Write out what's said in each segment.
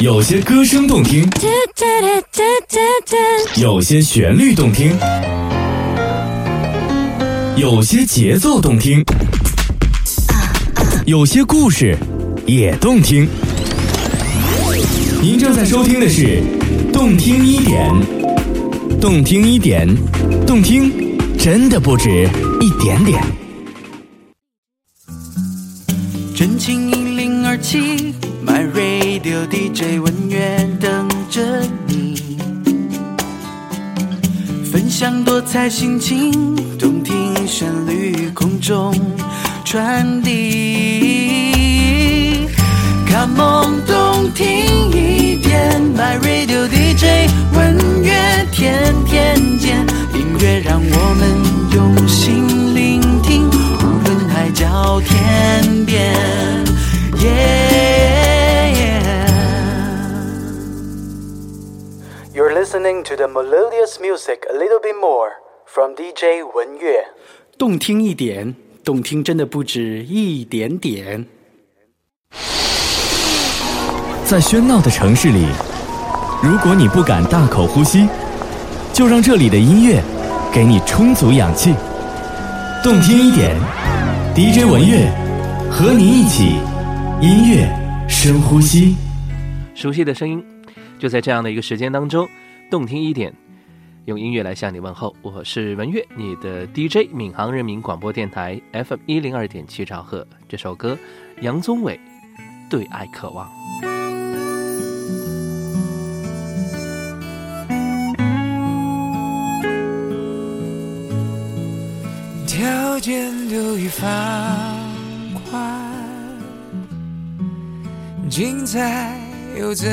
有些歌声动听，有些旋律动听，有些节奏动听，有些故事也动听。您正在收听的是《动听一点》，动听一点，动听真的不止一点点。真情一零二七，My Radio DJ 文乐等着你，分享多彩心情，动听旋律空中传递。Come on，动听一点，My Radio DJ 文乐天天见，音乐让我们用心聆听，无论海角天边。Listening to the melodious music a little bit more from DJ 文乐。动听一点，动听真的不止一点点。在喧闹的城市里，如果你不敢大口呼吸，就让这里的音乐给你充足氧气。动听一点，DJ 文乐和你一起音乐深呼吸。熟悉的声音，就在这样的一个时间当中，动听一点，用音乐来向你问候。我是文月，你的 DJ，闵行人民广播电台 FM 一零二点七兆赫。这首歌，杨宗纬《对爱渴望》。条件都已放宽，精彩又怎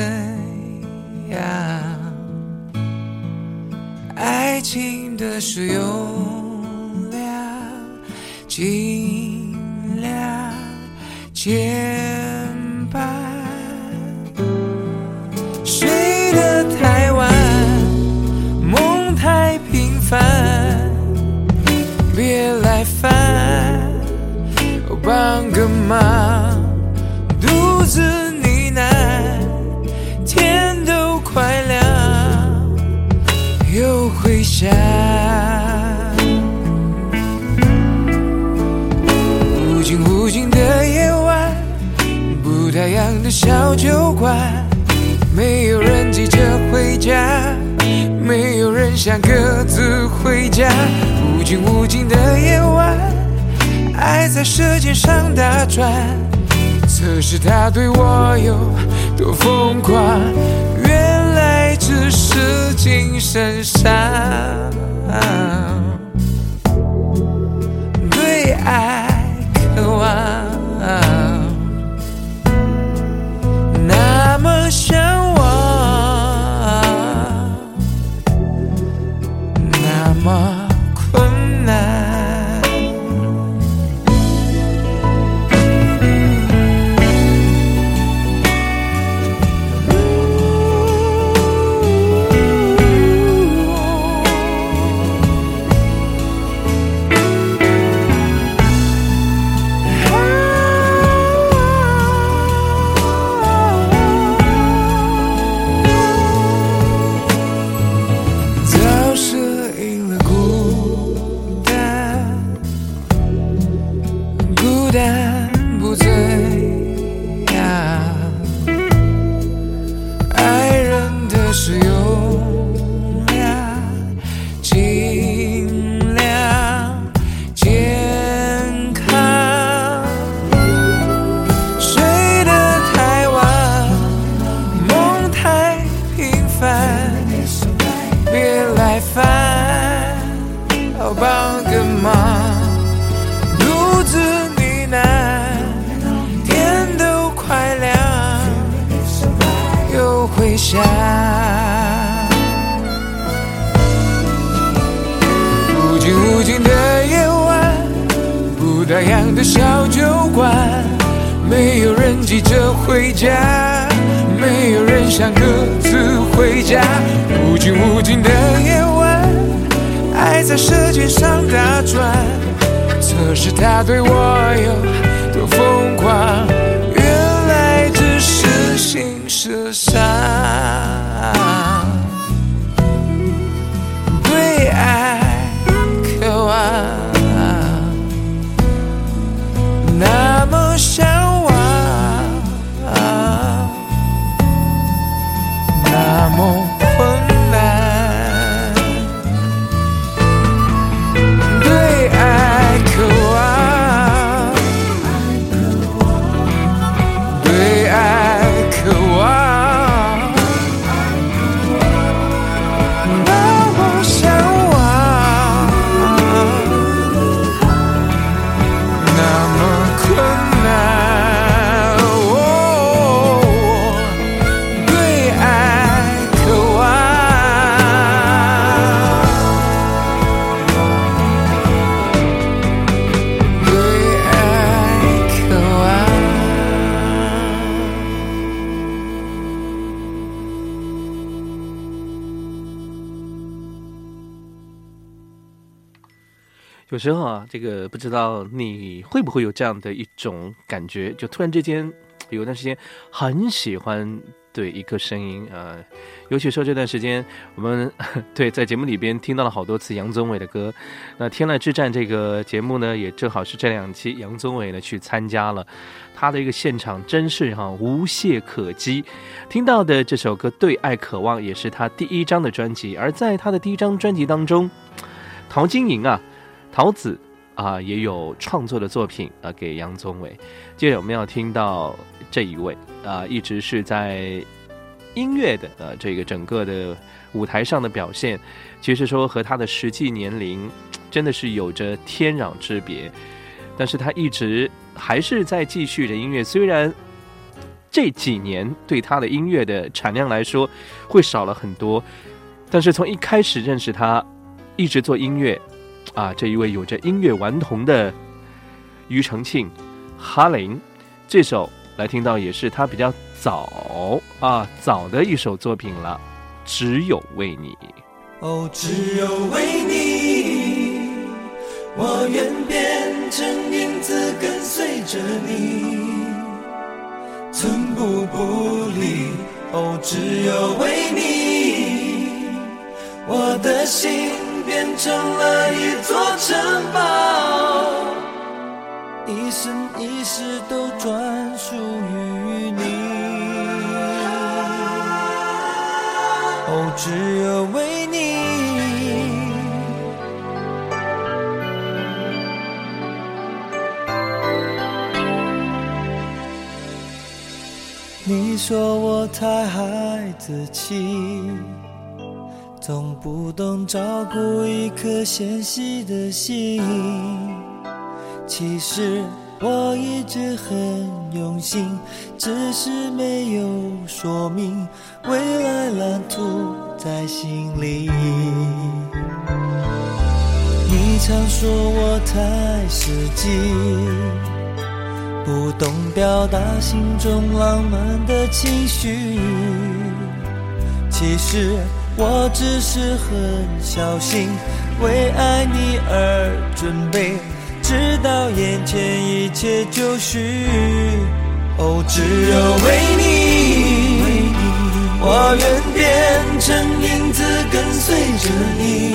样？爱情的使用量，尽量减半。睡得太晚，梦太平凡。别来烦，帮个忙，小酒馆，没有人急着回家，没有人想各自回家。无尽无尽的夜晚，爱在舌尖上打转，测试他对我有多疯狂，原来只是精神上对爱他对我有多疯狂，原来只是心事上，有时候啊，这个不知道你会不会有这样的一种感觉，就突然之间有段时间很喜欢对一个声音啊、呃尤其说这段时间我们 对在节目里边听到了好多次杨宗纬的歌，那《天籁之战》这个节目呢，也正好是这两期杨宗纬呢去参加了，他的一个现场真是哈、无懈可击。听到的这首歌《对爱渴望》也是他第一张的专辑，而在他的第一张专辑当中，陶晶莹啊。桃子啊、也有创作的作品啊、给杨宗纬。接着我们要听到这一位啊、一直是在音乐的呃这个整个的舞台上的表现，其实说和他的实际年龄真的是有着天壤之别，但是他一直还是在继续着音乐，虽然。这几年对他的音乐的产量来说会少了很多，但是从一开始认识他，一直做音乐，啊，这一位有着音乐顽童的庾澄庆、哈林，这首来听到也是他比较早啊早的一首作品了，只有为你。哦，只有为你，我愿变成影子跟随着你，寸步不离。哦，只有为你，我的心变成了一座城堡，一生一世都专属于你。哦，只有为你。你说我太孩子气，总不懂照顾一颗纤细的心。其实我一直很用心，只是没有说明未来蓝图在心里。你常说我太实际，不懂表达心中浪漫的情绪。其实我只是很小心，为爱你而准备，直到眼前一切就绪。哦，只有为你，我愿变成影子跟随着你。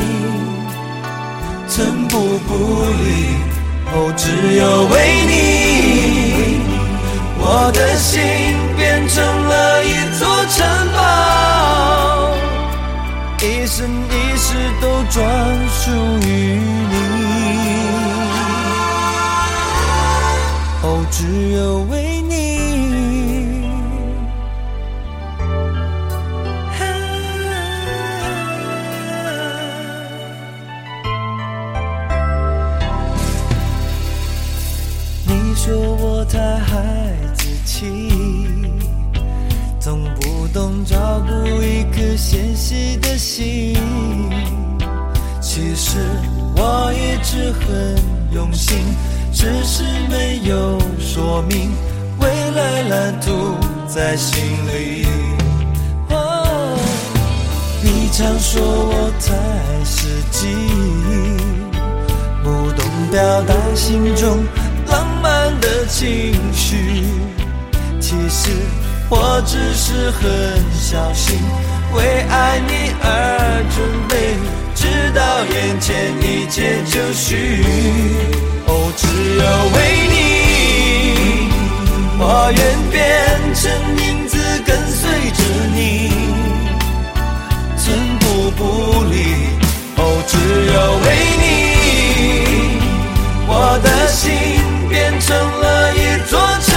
寸步不离。哦，只有为你，我的心变成了一座城，一生一世都专属于你。哦，只有为己的心其实我一直很用心只是没有说明未来蓝图在心里。哦你常说我太实际不懂表达心中浪漫的情绪其实我只是很小心为爱你而准备，直到眼前一切就绪。哦，只有为你，我愿变成影子跟随着你，寸步不离。哦，只有为你，我的心变成了一座城。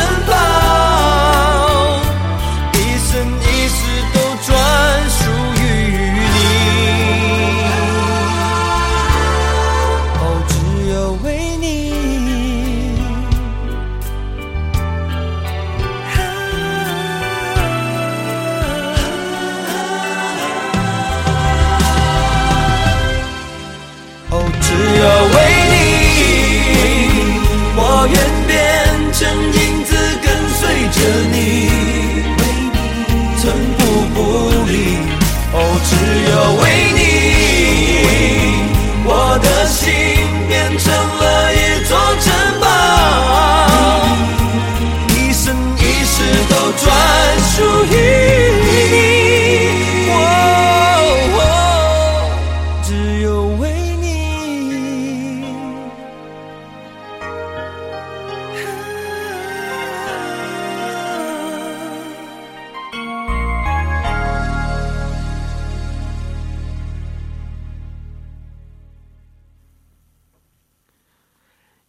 your way.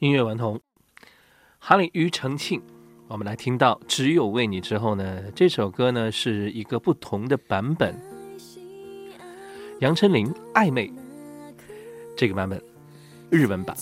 音乐顽童。哈里庾澄庆我们来听到只有为你之后呢这首歌呢是一个不同的版本。杨丞琳暧昧这个版本日文版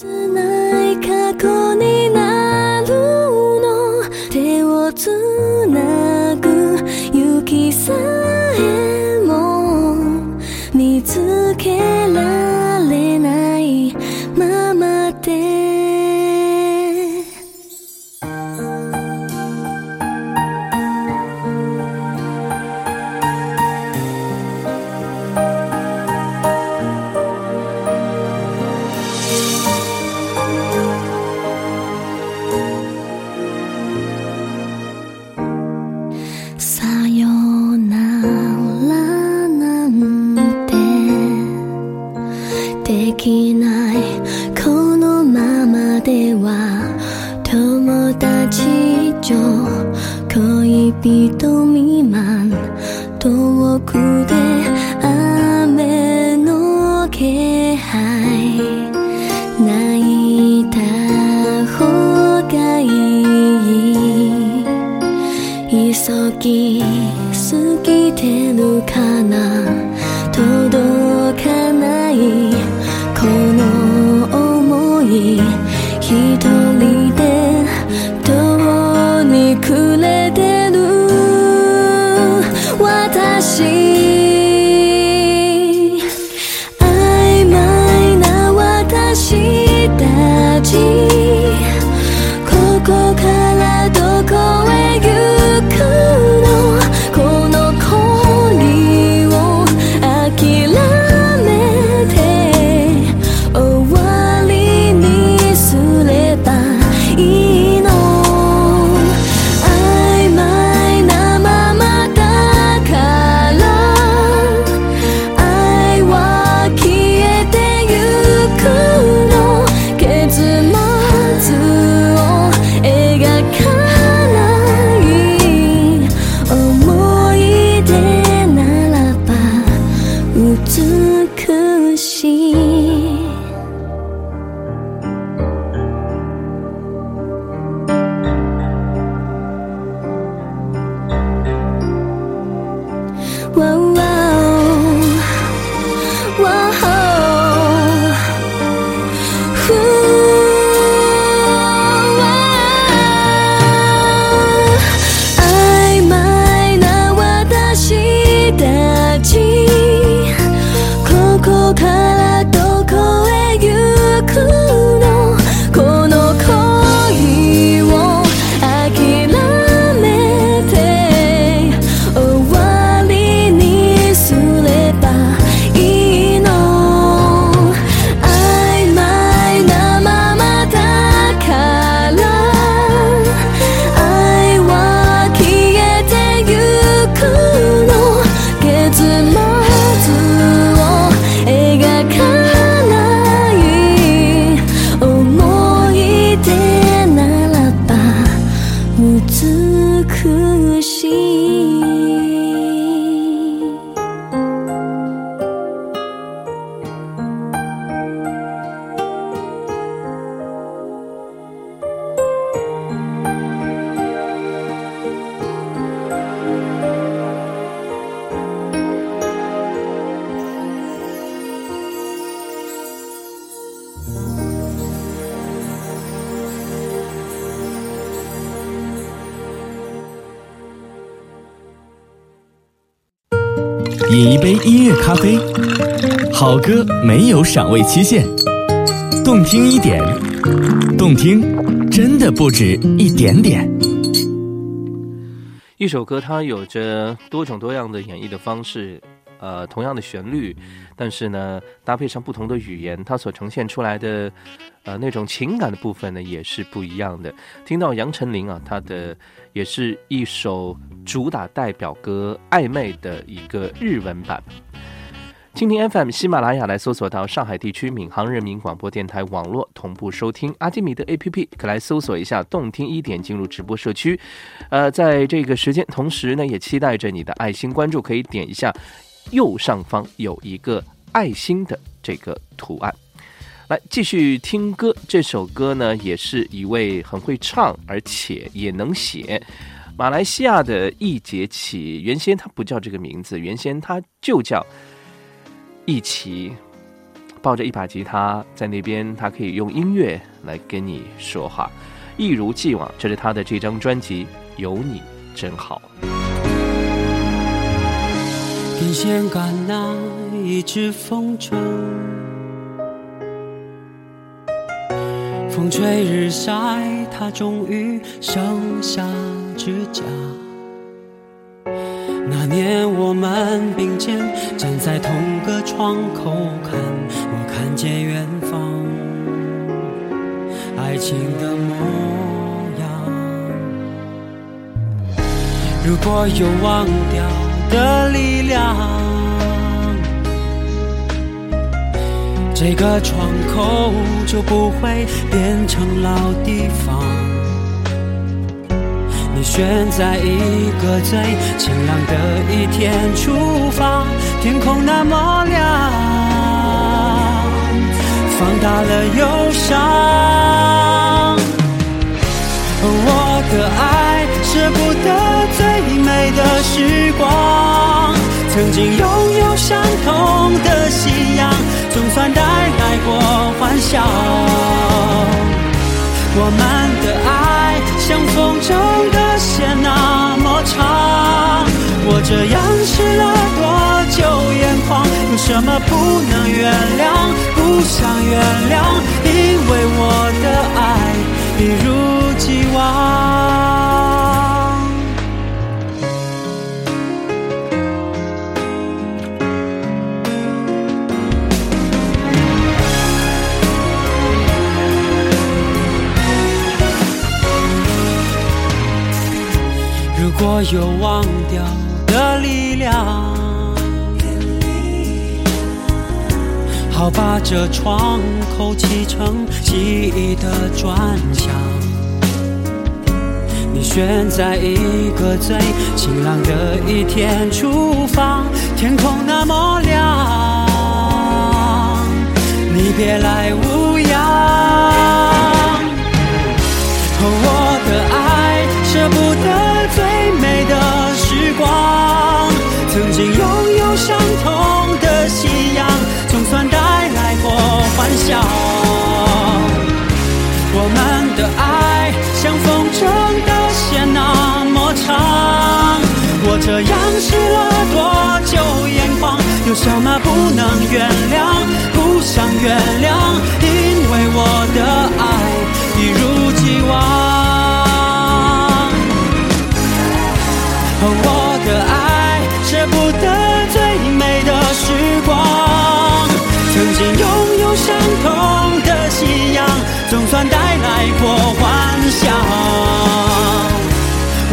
歌没有赏味期限，动听一点，动听真的不止一点点。一首歌它有着多种多样的演绎的方式，呃，同样的旋律，但是呢，搭配上不同的语言，它所呈现出来的，呃，那种情感的部分呢，也是不一样的。听到杨丞琳啊，她的也是一首主打代表歌《暧昧》的一个日文版。蜻蜓 FM、喜马拉雅来搜索到上海地区闵行人民广播电台网络同步收听。阿基米德 APP 可来搜索一下“动听一点”，进入直播社区。呃，在这个时间，同时呢，也期待着你的爱心关注，可以点一下右上方有一个爱心的这个图案。来继续听歌，这首歌呢，也是一位很会唱，而且也能写。马来西亚的易杰起，原先他不叫这个名字，原先他就叫。一起抱着一把吉他在那边，他可以用音乐来跟你说话，一如既往。这是他的这张专辑《有你真好》。电线杆那一只风筝，风吹日晒，它终于剩下指甲。那年我们并肩站在同个窗口看，我看见远方爱情的模样。如果有忘掉的力量，这个窗口就不会变成老地方。选在一个最晴朗的一天出发，天空那么亮，放大了忧伤。我的爱舍不得最美的时光，曾经拥有相同的信仰，总算带来过欢笑。我们的爱像风筝的。这样湿了多久眼眶？有什么不能原谅？不想原谅，因为我的爱一如既往。如果有忘掉力量，好把这窗口砌成记忆的砖墙。你选在一个最晴朗的一天出发，天空那么亮，你别来无恙。我的爱舍不得。最美的时光，曾经拥有相同的信仰，总算带来过欢笑。我们的爱像风筝的线那么长，我这样湿了多久眼眶？有什么不能原谅？不想原谅，因带来过欢笑。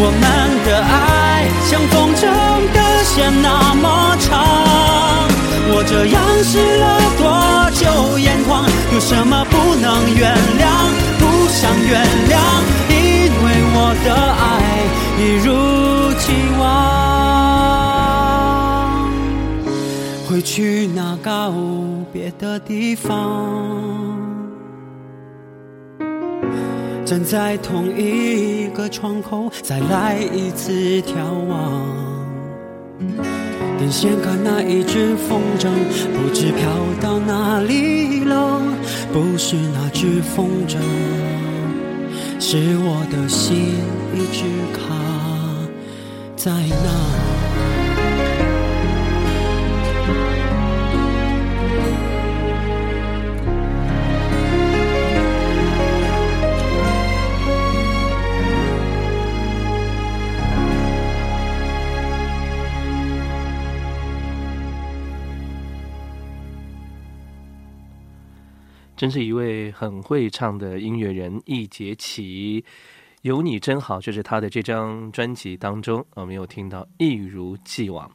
我们的爱像风筝的线那么长，我这样湿了多久眼眶？有什么不能原谅？不想原谅，因为我的爱一如。既往会去那告别的地方，站在同一个窗口，再来一次眺望。电线杆那一只风筝，不知飘到哪里了。不是那只风筝，是我的心一直卡。在那，真是一位很会唱的音乐人，易杰奇。有你真好，就是他的这张专辑当中，我们有听到一如既往，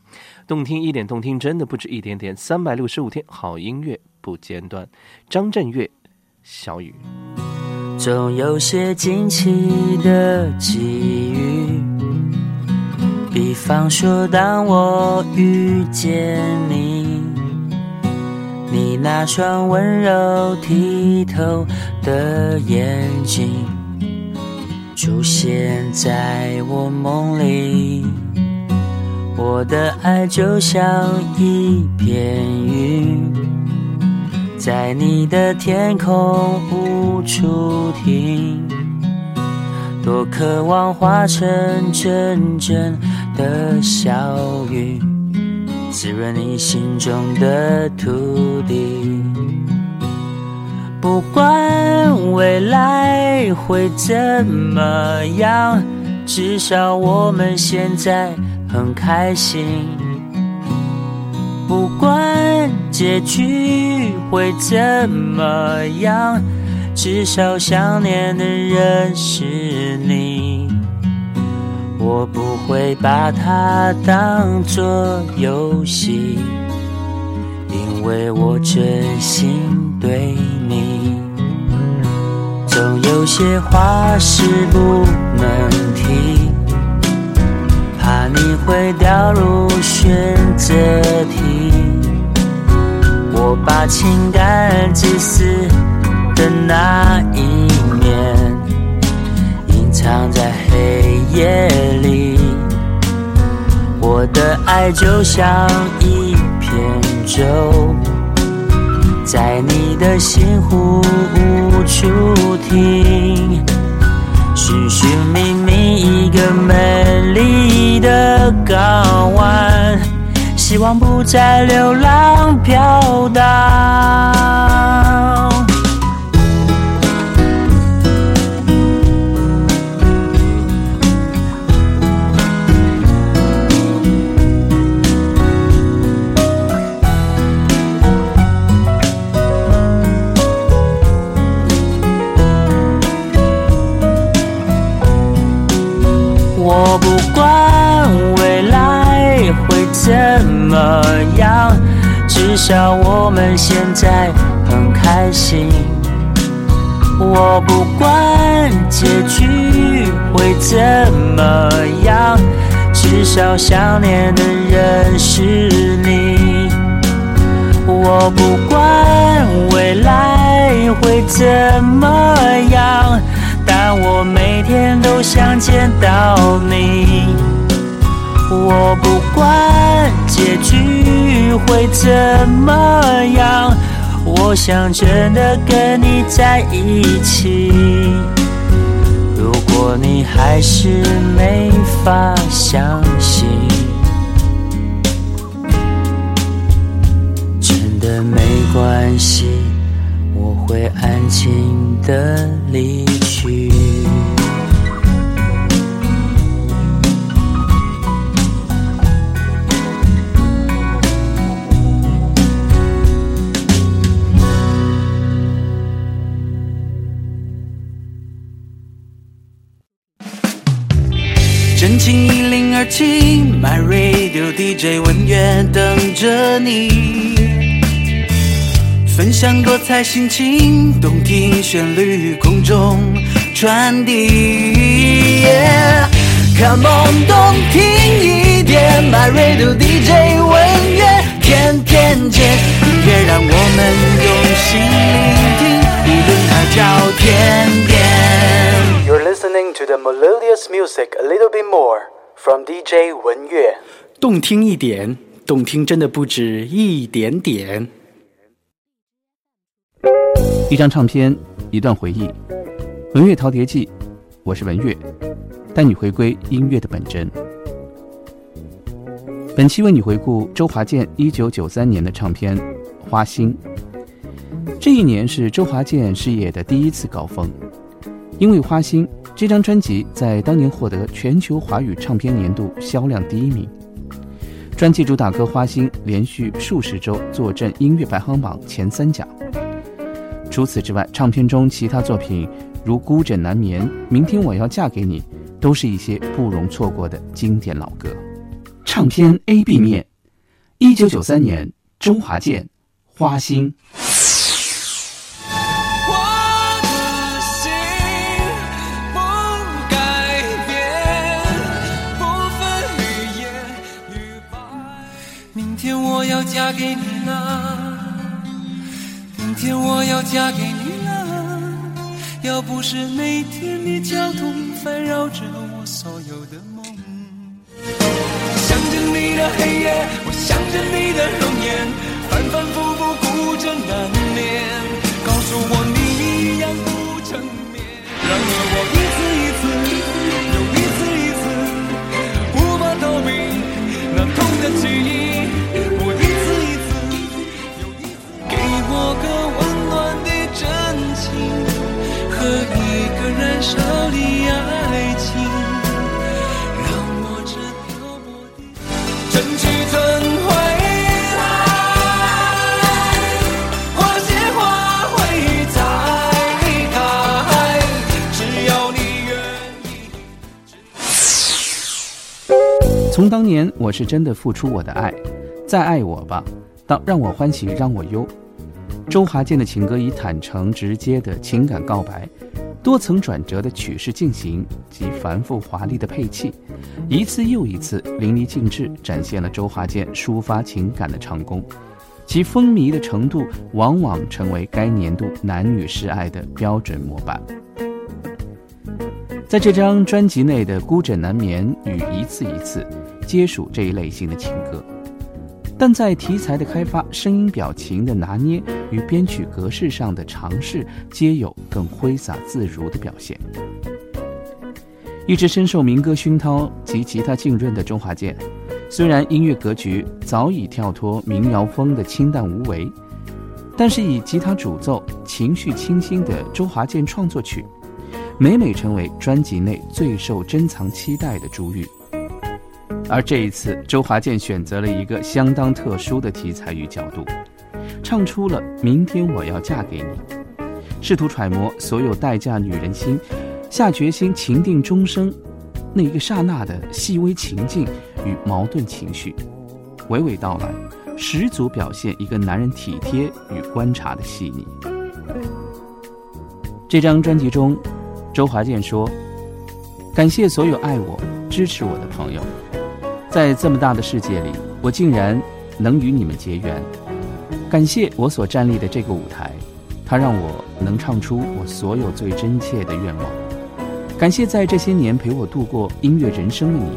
动听一点，动听真的不止一点点，三百六十五天好音乐不间断。张震岳，小雨。总有些惊奇的际遇，比方说当我遇见你，你那双温柔剔透的眼睛。出现在我梦里，我的爱就像一片云，在你的天空无处停。多渴望化成阵阵的小雨，滋润你心中的土地。不管未来会怎么样，至少我们现在很开心。不管结局会怎么样，至少想念的人是你。我不会把它当作游戏。因为我真心对你，总有些话是不能提，怕你会掉入选择题。我把情感自私的那一爱就像一片。舟在你的心湖无处停，寻寻觅觅一个美丽的港湾，希望不再流浪飘荡。至少我们现在很开心。我不管结局会怎么样，至少想念的人是你。我不管未来会怎么样。但我每天都想见到你，我不管结局会怎么样，我想真的跟你在一起。如果你还是没法相信，真的没关系，我会安静的离去。一零二七，My Radio DJ 文乐等着你，分享多彩心情，动听旋律空中传递。Come on，动听一点，My Radio DJ 文乐天天见，音乐让我们用心聆听，一轮它叫天边。You're listening to the melodious music a little bit more from DJ 文乐，动听一点，动听真的不止一点点。一张唱片，一段回忆，文乐陶碟记，我是文乐，带你回归音乐的本真。本期为你回顾周华健一九九三年的唱片《花心》。这一年是周华健事业的第一次高峰。因为《花心》这张专辑在当年获得全球华语唱片年度销量第一名，专辑主打歌《花心》连续数十周坐镇音乐排行榜前三甲。除此之外，唱片中其他作品如《孤枕难眠》《明天我要嫁给你》，都是一些不容错过的经典老歌。唱片 A、B 面，一九九三年，周华健《花心》。给你了，明天我要嫁给你了。要不是每天的交通烦扰着我所有的梦，想着你的黑夜，我想着你的容颜，反反复复孤枕难眠。告诉我你一样不成眠，然而我一次一次又一次一次无法逃避那痛的记忆，从当年我是真的付出我的爱，再爱我吧，到让我欢喜让我忧。周华健的情歌以坦诚直接的情感告白，多层转折的曲式进行及繁复华丽的配器，一次又一次淋漓尽致展现了周华健抒发情感的长功，其风靡的程度往往成为该年度男女示爱的标准模板。在这张专辑内的《孤枕难眠》与《一次一次》，皆属这一类型的情歌，但在题材的开发、声音表情的拿捏与编曲格式上的尝试，皆有更挥洒自如的表现。一直深受民歌熏陶及吉他浸润的周华健，虽然音乐格局早已跳脱民谣风的清淡无为，但是以吉他主奏、情绪清新的周华健创作曲。每每成为专辑内最受珍藏期待的珠玉。而这一次，周华健选择了一个相当特殊的题材与角度，唱出了“明天我要嫁给你”，试图揣摩所有待嫁女人心，下决心情定终生那一个刹那的细微情境与矛盾情绪，娓娓道来，十足表现一个男人体贴与观察的细腻。这张专辑中。周华健说：“感谢所有爱我、支持我的朋友，在这么大的世界里，我竟然能与你们结缘。感谢我所站立的这个舞台，它让我能唱出我所有最真切的愿望。感谢在这些年陪我度过音乐人生的你，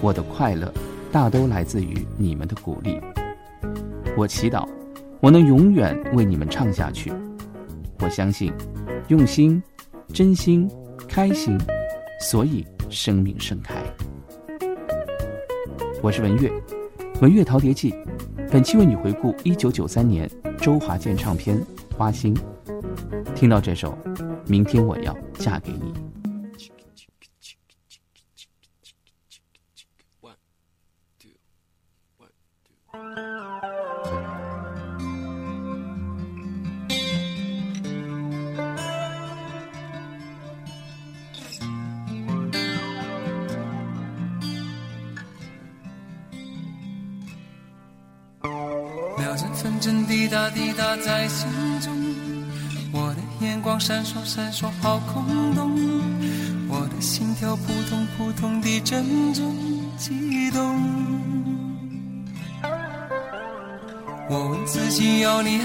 我的快乐大都来自于你们的鼓励。我祈祷我能永远为你们唱下去。我相信，用心。”真心，开心，所以生命盛开。我是文月，文月陶蝶记，本期为你回顾一九九三年周华健唱片《花心》。听到这首《明天我要嫁给你》。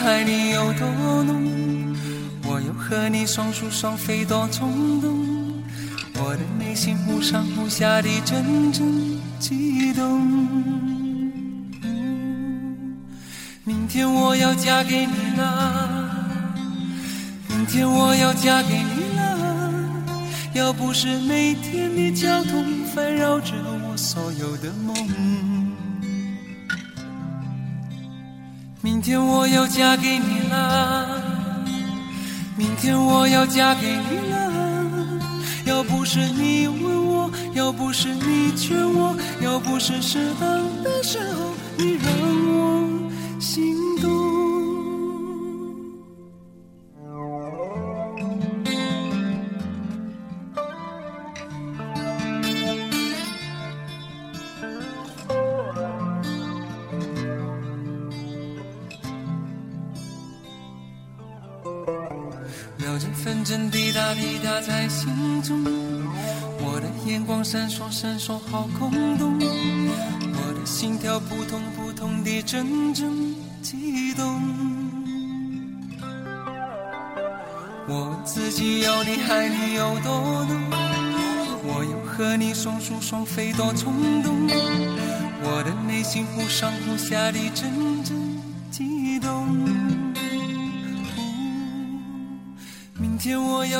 爱你有多浓，我又和你双宿双飞多冲动，我的内心忽上忽下的阵阵悸动。明天我要嫁给你了，明天我要嫁给你了。要不是每天的交通烦扰着我所有的梦，天我要嫁给你了，明天我要嫁给你了。要不是你问我，要不是你劝我，要不是适当的时候你让我。有这纷争滴答滴答在心中，我的眼光闪烁闪烁好空洞，我的心跳扑通扑通地阵阵悸动。我自己要你爱你有多浓，我又和你双宿双飞多冲动，我的内心忽上忽下地阵阵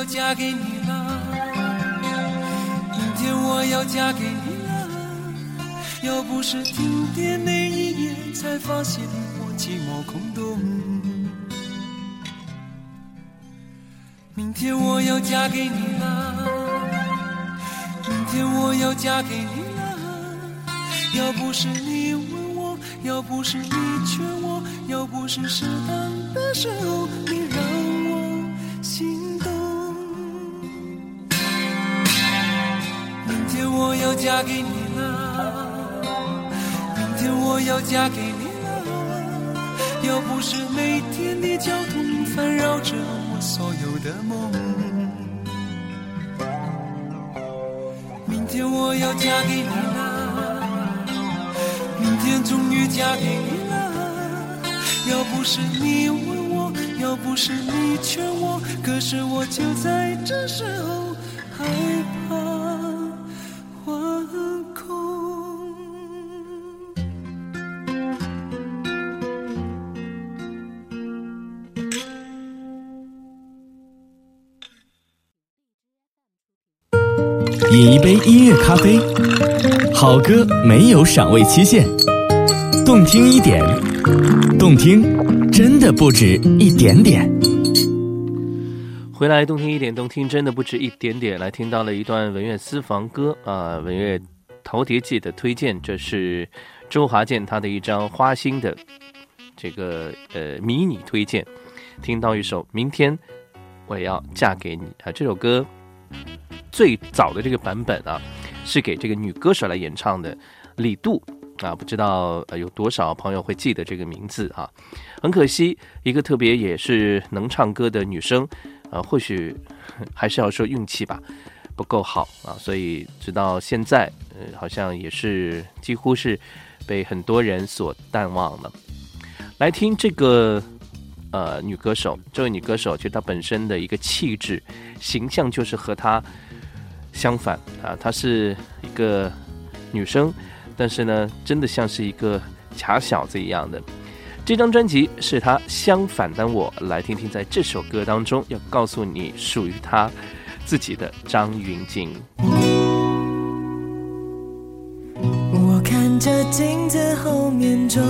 嫁给你了，明天我要嫁给你了。要不是停电那一夜，才发现我寂寞空洞。明天我要嫁给你了，明天我要嫁给你了。要不是你问我，要不是你劝我，要不是适当的时候嫁给你了，明天我要嫁给你了。要不是每天的交通烦扰着我所有的梦，明天我要嫁给你了，明天终于嫁给你了。要不是你问我，要不是你劝我，可是我就在这时候害怕饮一杯音乐咖啡，好歌没有赏味期限，动听一点，动听真的不止一点点。回来动听一点，动听真的不止一点点。来听到了一段文乐私房歌啊，文乐陶碟记的推荐，这是周华健他的一张花心的这个呃迷你推荐。听到一首《明天我要嫁给你》啊，这首歌最早的这个版本啊，是给这个女歌手来演唱的，李杜啊，不知道有多少朋友会记得这个名字啊？很可惜，一个特别也是能唱歌的女生。呃，或许 还是要说运气吧，不够好啊，所以直到现在，呃，好像也是几乎是被很多人所淡忘了。来听这个呃女歌手，这位女歌手，其实她本身的一个气质形象就是和她相反啊，她是一个女生，但是呢，真的像是一个假小子一样的。这张专辑是她相反的我，来听听在这首歌当中要告诉你属于她自己的张云静。我看着镜子后面皱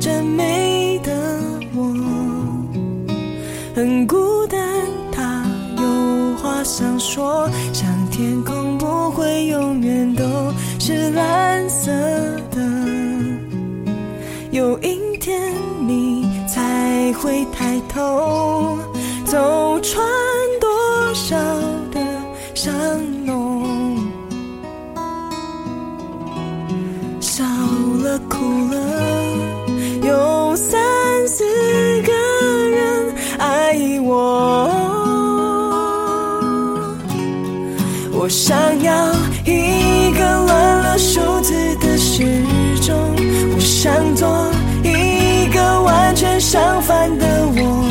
着眉的我，很孤单，他有话想说，想天空不会永远都是蓝色的，有一天你才会抬头，走穿多少的伤浓。笑了，哭我想要一个乱了数字的时钟，我想做一个完全相反的我。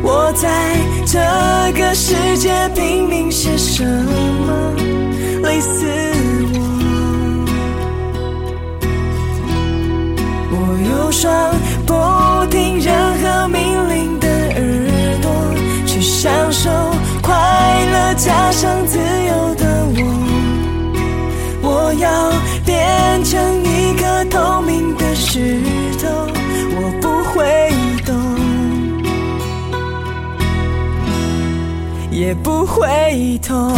我在这个世界拼命些什么，累死我。我有双也不回头。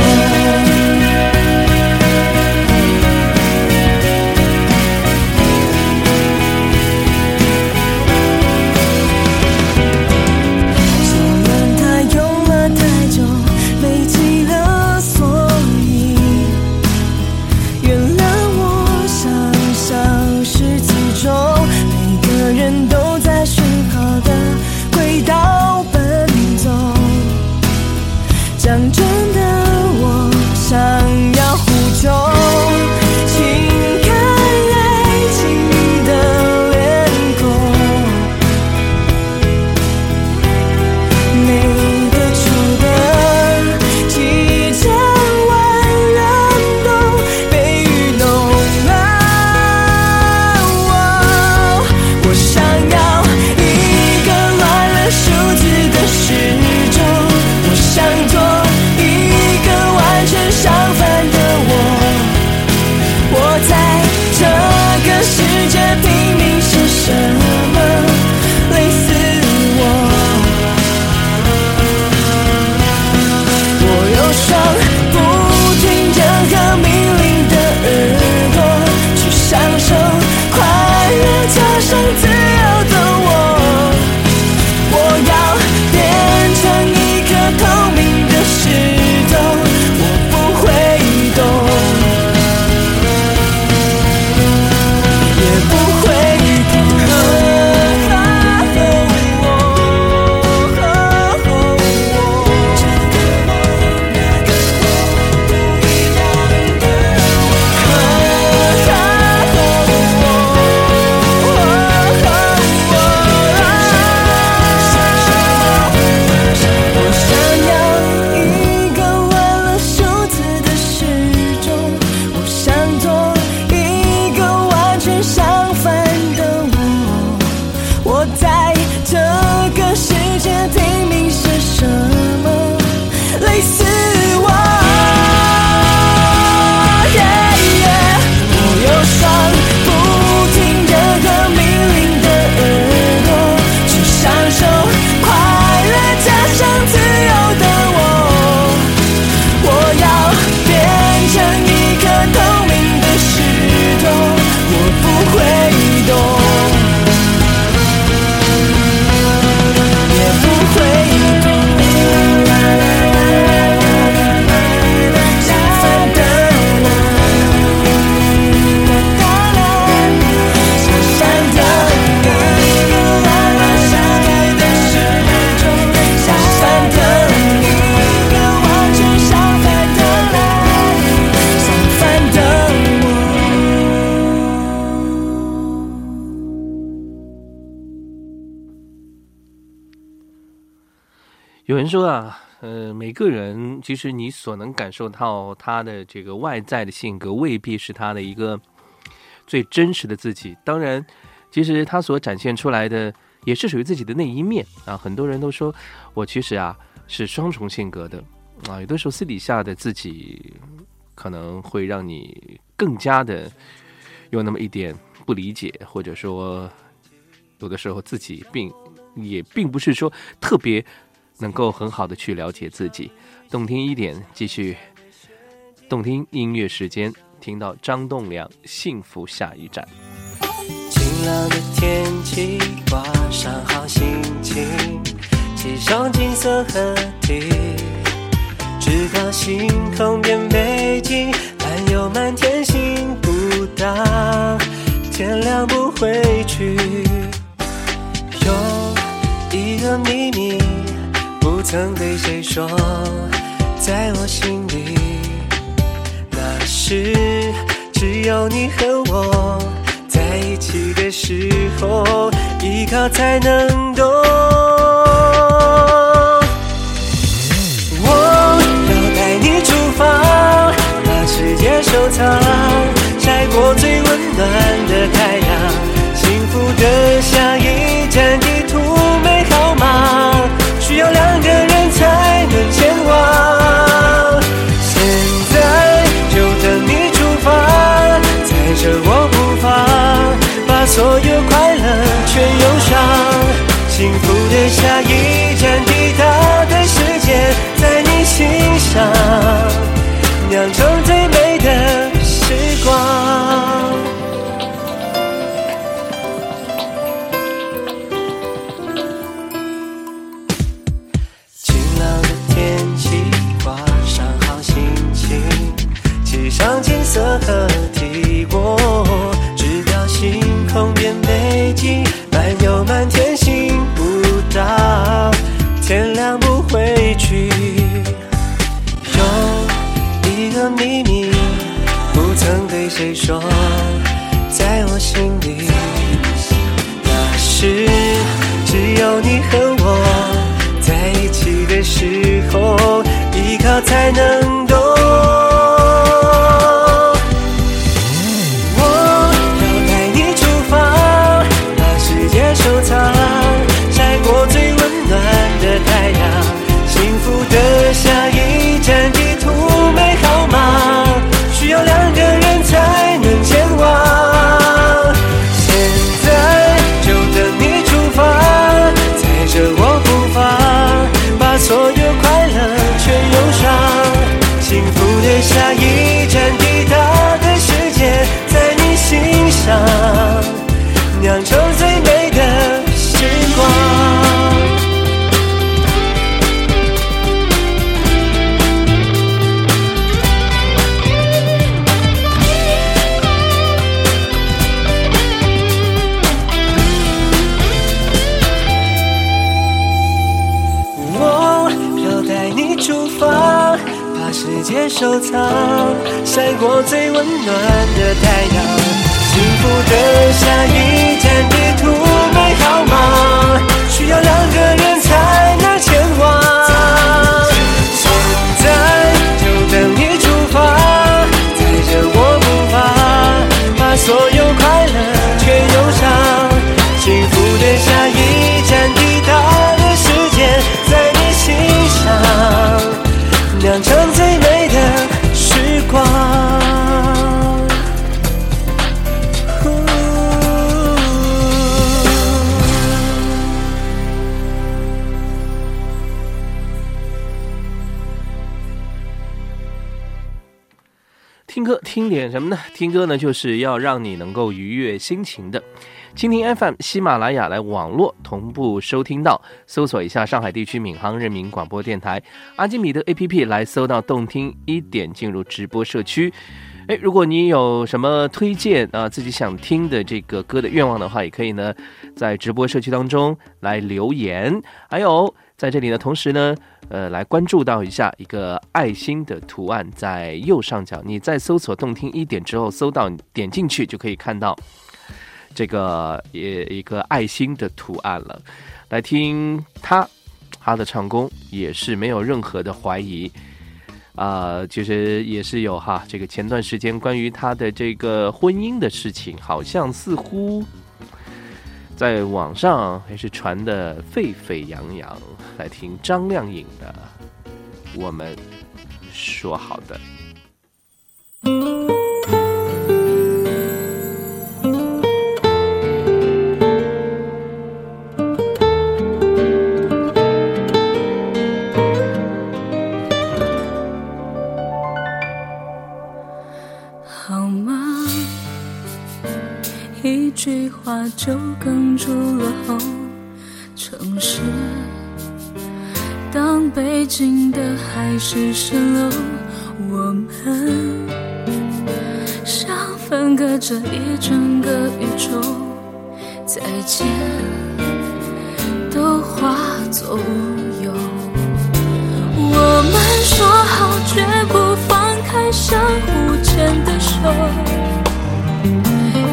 其实你所能感受到他的这个外在的性格，未必是他的一个最真实的自己。当然，其实他所展现出来的也是属于自己的那一面啊。很多人都说我其实啊是双重性格的啊，有的时候私底下的自己可能会让你更加的有那么一点不理解，或者说有的时候自己并也并不是说特别能够很好的去了解自己。动听一点，继续动听音乐时间，听到张栋梁《幸福下一站》。晴朗的天气，挂上好心情，系上金色合体，直到星空变北极，漫游满天星不到，天亮不回去。有一个秘密，不曾对谁说，在我心里，那是只有你和我在一起的时候，依靠才能懂。我要带你出发，把世界收藏，晒过最温暖的太阳。幸福的下一站幸福的下一站抵达收藏，晒过最温暖的太阳。幸福的下一站地图点什么呢？听歌呢，就是要让你能够愉悦心情的。蜻蜓 FM、喜马拉雅来网络同步收听到，搜索一下上海地区闵行人民广播电台阿基米德 APP 来搜到动听一点，进入直播社区。哎，如果你有什么推荐啊，自己想听的这个歌的愿望的话，也可以呢在直播社区当中来留言。还有在这里呢，同时呢，呃，来关注到一下一个爱心的图案在右上角。你在搜索“动听一点”之后，搜到点进去就可以看到这个也一个爱心的图案了。来听他，他的唱功也是没有任何的怀疑。啊，其实也是有哈，这个前段时间关于他的这个婚姻的事情，好像似乎在网上还是传的沸沸扬扬。来听张靓颖的《我们说好的》。好吗？一句话就哽住了后。城市，当北京的海市蜃楼，我们像分隔着一整个宇宙，再见都化作乌有。我们说好绝不放开相互牵的手，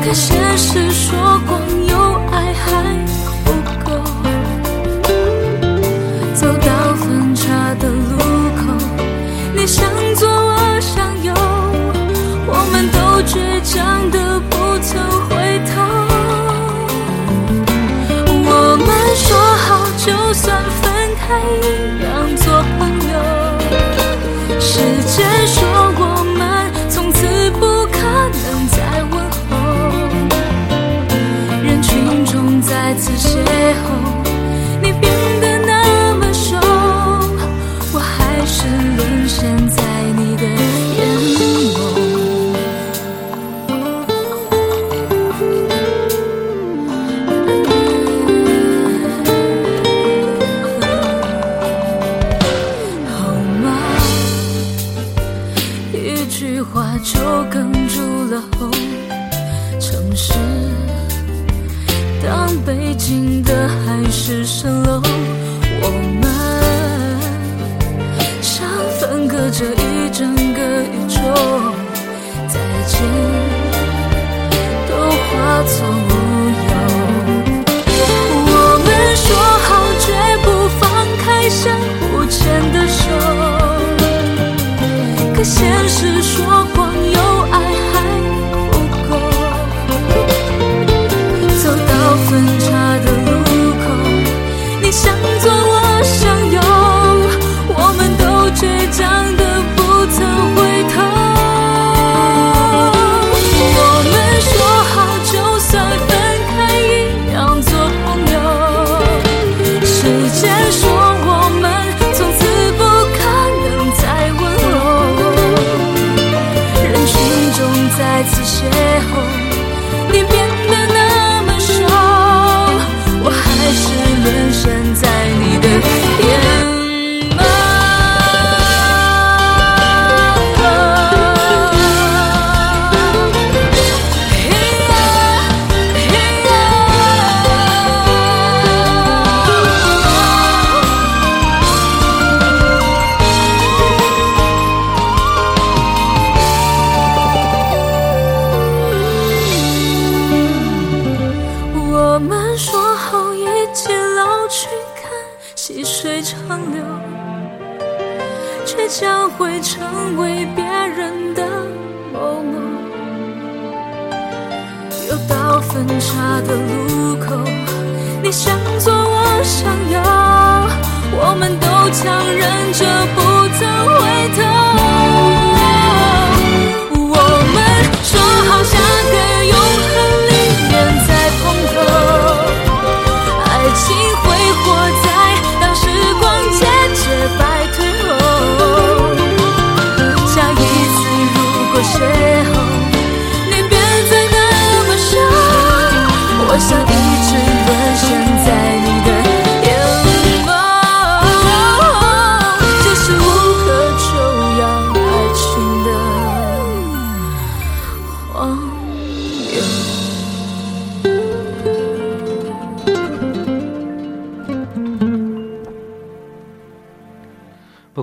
可现实说光有还，一样做朋友。时间说我们从此不可能再问候，人群中再次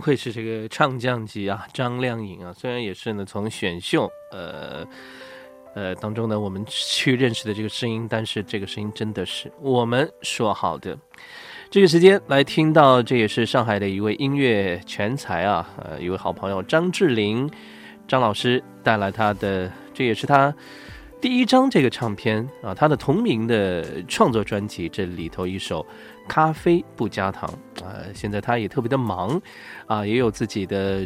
愧是这个唱将级啊，张靓颖啊，虽然也是呢从选秀呃呃当中呢我们去认识的这个声音，但是这个声音真的是我们说好的。这个时间来听到，这也是上海的一位音乐全才啊，呃，一位好朋友张智霖张老师带来他的，这也是他第一张这个唱片啊，他的同名的创作专辑，这里头一首《咖啡不加糖》啊、现在他也特别的忙啊，也有自己的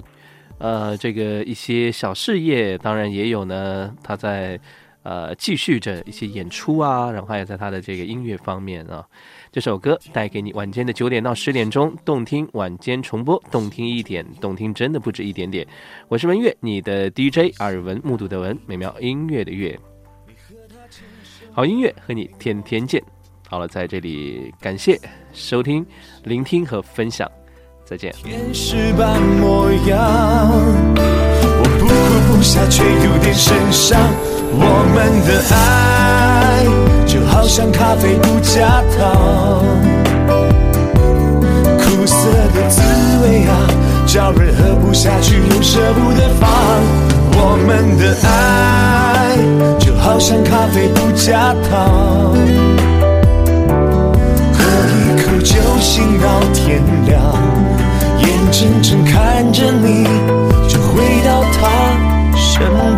呃这个一些小事业，当然也有呢，他在呃继续着一些演出啊，然后还有在他的这个音乐方面啊。这首歌带给你晚间的九点到十点钟，动听晚间重播，动听一点，动听真的不止一点点。我是文月，你的 DJ 耳闻目睹的闻，美妙音乐的乐。好音乐和你天天见。好了，在这里感谢收听、聆听和分享，再见。天使般模样，我不哭不笑，却有点神伤。我们的爱就好像咖啡不加糖，苦涩的滋味啊，叫人喝不下去又舍不得放。我们的爱就好像咖啡不加糖。喝一口就醒到天亮，眼睁睁看着你就回到他身旁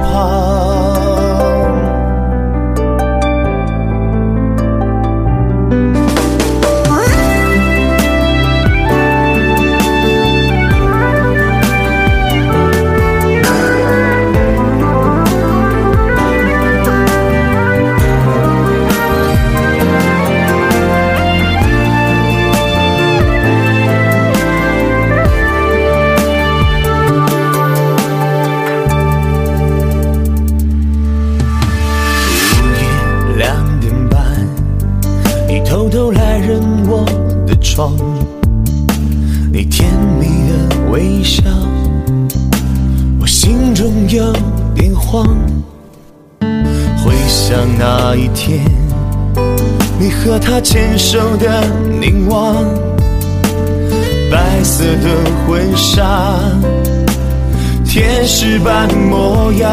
般模样。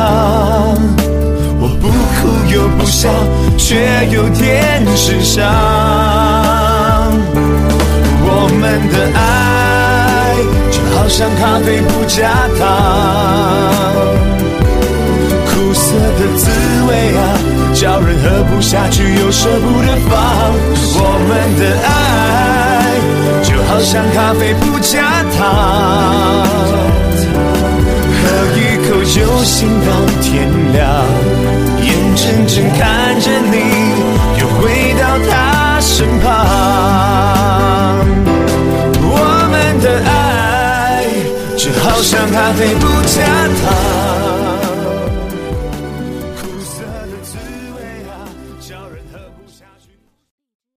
我不哭又不笑，却有点神伤。我们的爱就好像咖啡不加糖，苦涩的滋味啊，叫人喝不下去又舍不得放。我们的爱就好像咖啡不加糖。喝一口就醒到天亮，眼睁睁看着你又回到他身旁。我们的爱就好像咖啡不加糖，